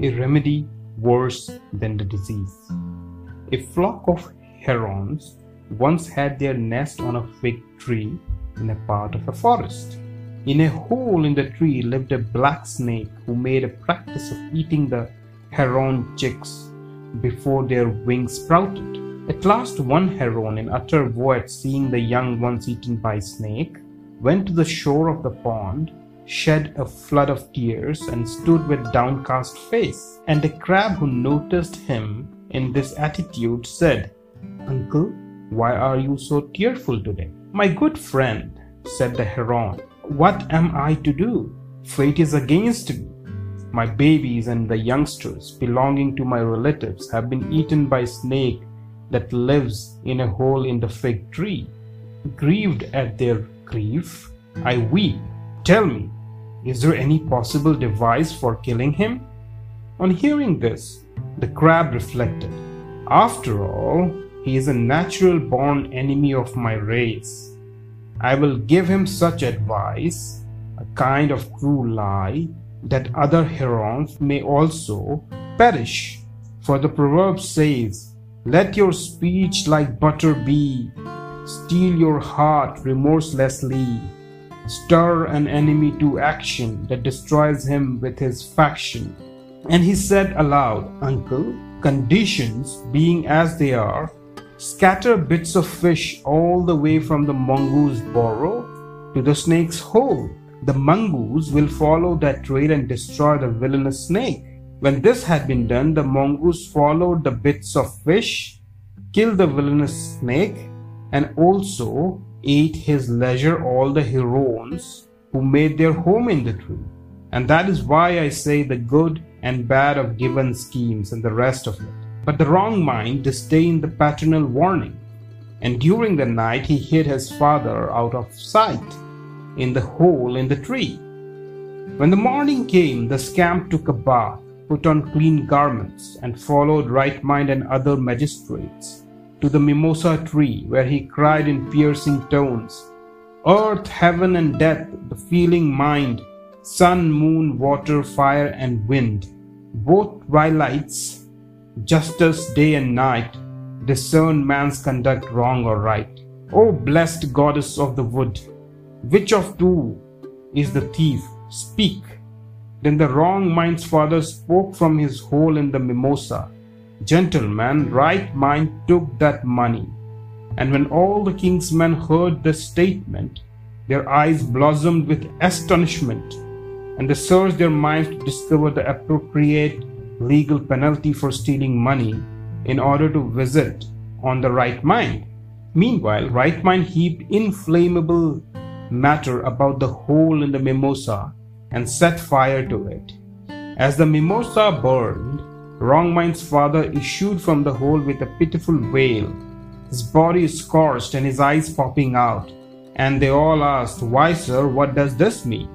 a remedy worse than the disease. A flock of herons once had their nest on a fig tree in a part of a forest. In a hole in the tree lived a black snake who made a practice of eating the heron chicks before their wings sprouted. At last, one heron, in utter woe at seeing the young ones eaten by snake, went to the shore of the pond, shed a flood of tears, and stood with downcast face. And a crab who noticed him in this attitude said, Uncle, why are you so tearful today? My good friend, said the heron, what am I to do? Fate is against me. My babies and the youngsters belonging to my relatives have been eaten by snake that lives in a hole in the fig tree. Grieved at their grief, I weep. Tell me, is there any possible device for killing him? On hearing this, the crab reflected. After all, he is a natural born enemy of my race. I will give him such advice, a kind of true lie, that other herons may also perish. For the proverb says, let your speech like butter be, steal your heart remorselessly, stir an enemy to action that destroys him with his faction. And he said aloud, Uncle, conditions being as they are, scatter bits of fish all the way from the mongoose burrow to the snake's hole. The mongoose will follow that trail and destroy the villainous snake. When this had been done, the mongoose followed the bits of fish, killed the villainous snake, and also ate his leisure all the herons who made their home in the tree. And that is why I say the good and bad of given schemes and the rest of it. But the wrong mind disdained the paternal warning, and during the night he hid his father out of sight in the hole in the tree. When the morning came, the scamp took a bath put on clean garments, and followed Right Mind and other magistrates to the mimosa tree, where he cried in piercing tones, Earth, heaven, and death, the feeling mind, sun, moon, water, fire, and wind, both twilights, justice, day and night, discern man's conduct wrong or right. O blessed goddess of the wood, which of two is the thief? Speak. Then the wrong mind's father spoke from his hole in the mimosa. Gentleman, right mind took that money. And when all the king's men heard the statement, their eyes blossomed with astonishment, and they searched their minds to discover the appropriate legal penalty for stealing money in order to visit on the right mind. Meanwhile, right mind heaped inflammable matter about the hole in the mimosa and set fire to it. As the mimosa burned, Wrong Mind's father issued from the hole with a pitiful wail, his body scorched and his eyes popping out. And they all asked, Why, sir, what does this mean?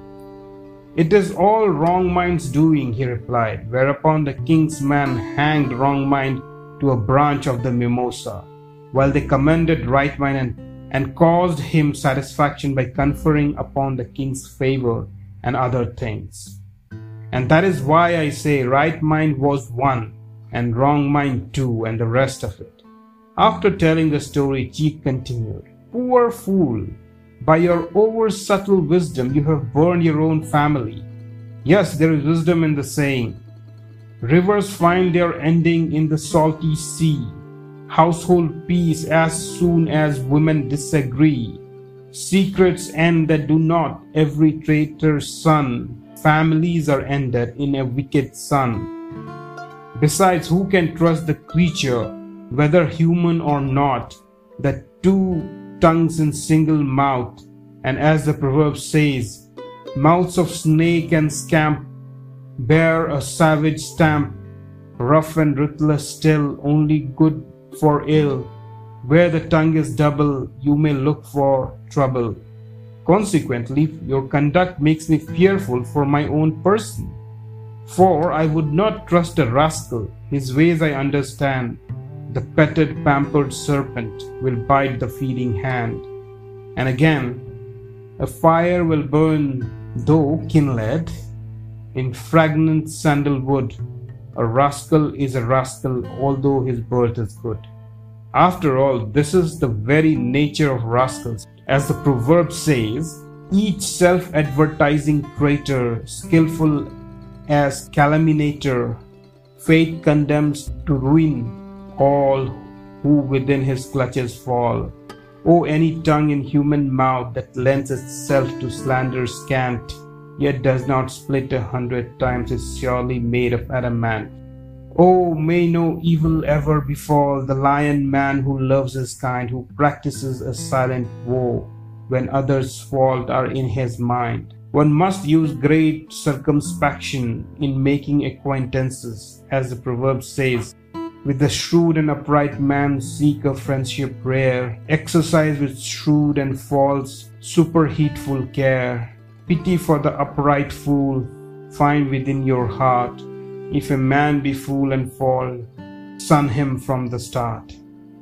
It is all Wrong Mind's doing, he replied, whereupon the king's men hanged Wrong Mind to a branch of the mimosa, while they commended Right Mind and, and caused him satisfaction by conferring upon the king's favor and other things. And that is why I say right mind was one and wrong mind two and the rest of it. After telling the story, Cheek continued, Poor fool, by your over subtle wisdom you have burned your own family. Yes, there is wisdom in the saying, Rivers find their ending in the salty sea. Household peace as soon as women disagree. Secrets end that do not, every traitor's son. Families are ended in a wicked son. Besides, who can trust the creature, whether human or not, that two tongues in single mouth, and as the proverb says, mouths of snake and scamp bear a savage stamp, rough and ruthless still, only good for ill. Where the tongue is double, you may look for trouble. Consequently, your conduct makes me fearful for my own person. For I would not trust a rascal, his ways I understand. The petted, pampered serpent will bite the feeding hand. And again, a fire will burn, though kindled, in fragrant sandalwood, A rascal is a rascal, although his birth is good. After all, this is the very nature of rascals. As the proverb says, each self advertising traitor, skillful as calumniator, fate condemns to ruin all who within his clutches fall. Oh, any tongue in human mouth that lends itself to slander scant, yet does not split a hundred times, is surely made of adamant. Oh, may no evil ever befall the lion man who loves his kind, who practices a silent woe when others' fault are in his mind. One must use great circumspection in making acquaintances, as the proverb says. With the shrewd and upright man seek a friendship rare, exercise with shrewd and false, superheatful care. Pity for the upright fool, find within your heart if a man be fool and fall, son him from the start.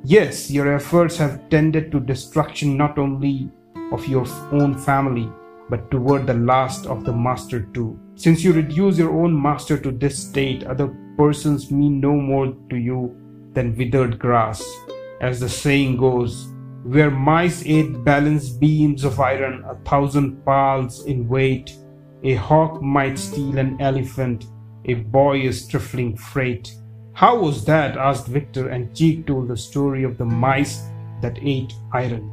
Yes, your efforts have tended to destruction not only of your own family, but toward the last of the master too. Since you reduce your own master to this state, other persons mean no more to you than withered grass. As the saying goes, where mice ate balanced beams of iron, a thousand pals in weight, a hawk might steal an elephant, a boy is trifling freight. How was that? asked Victor, and Cheek told the story of the mice that ate iron.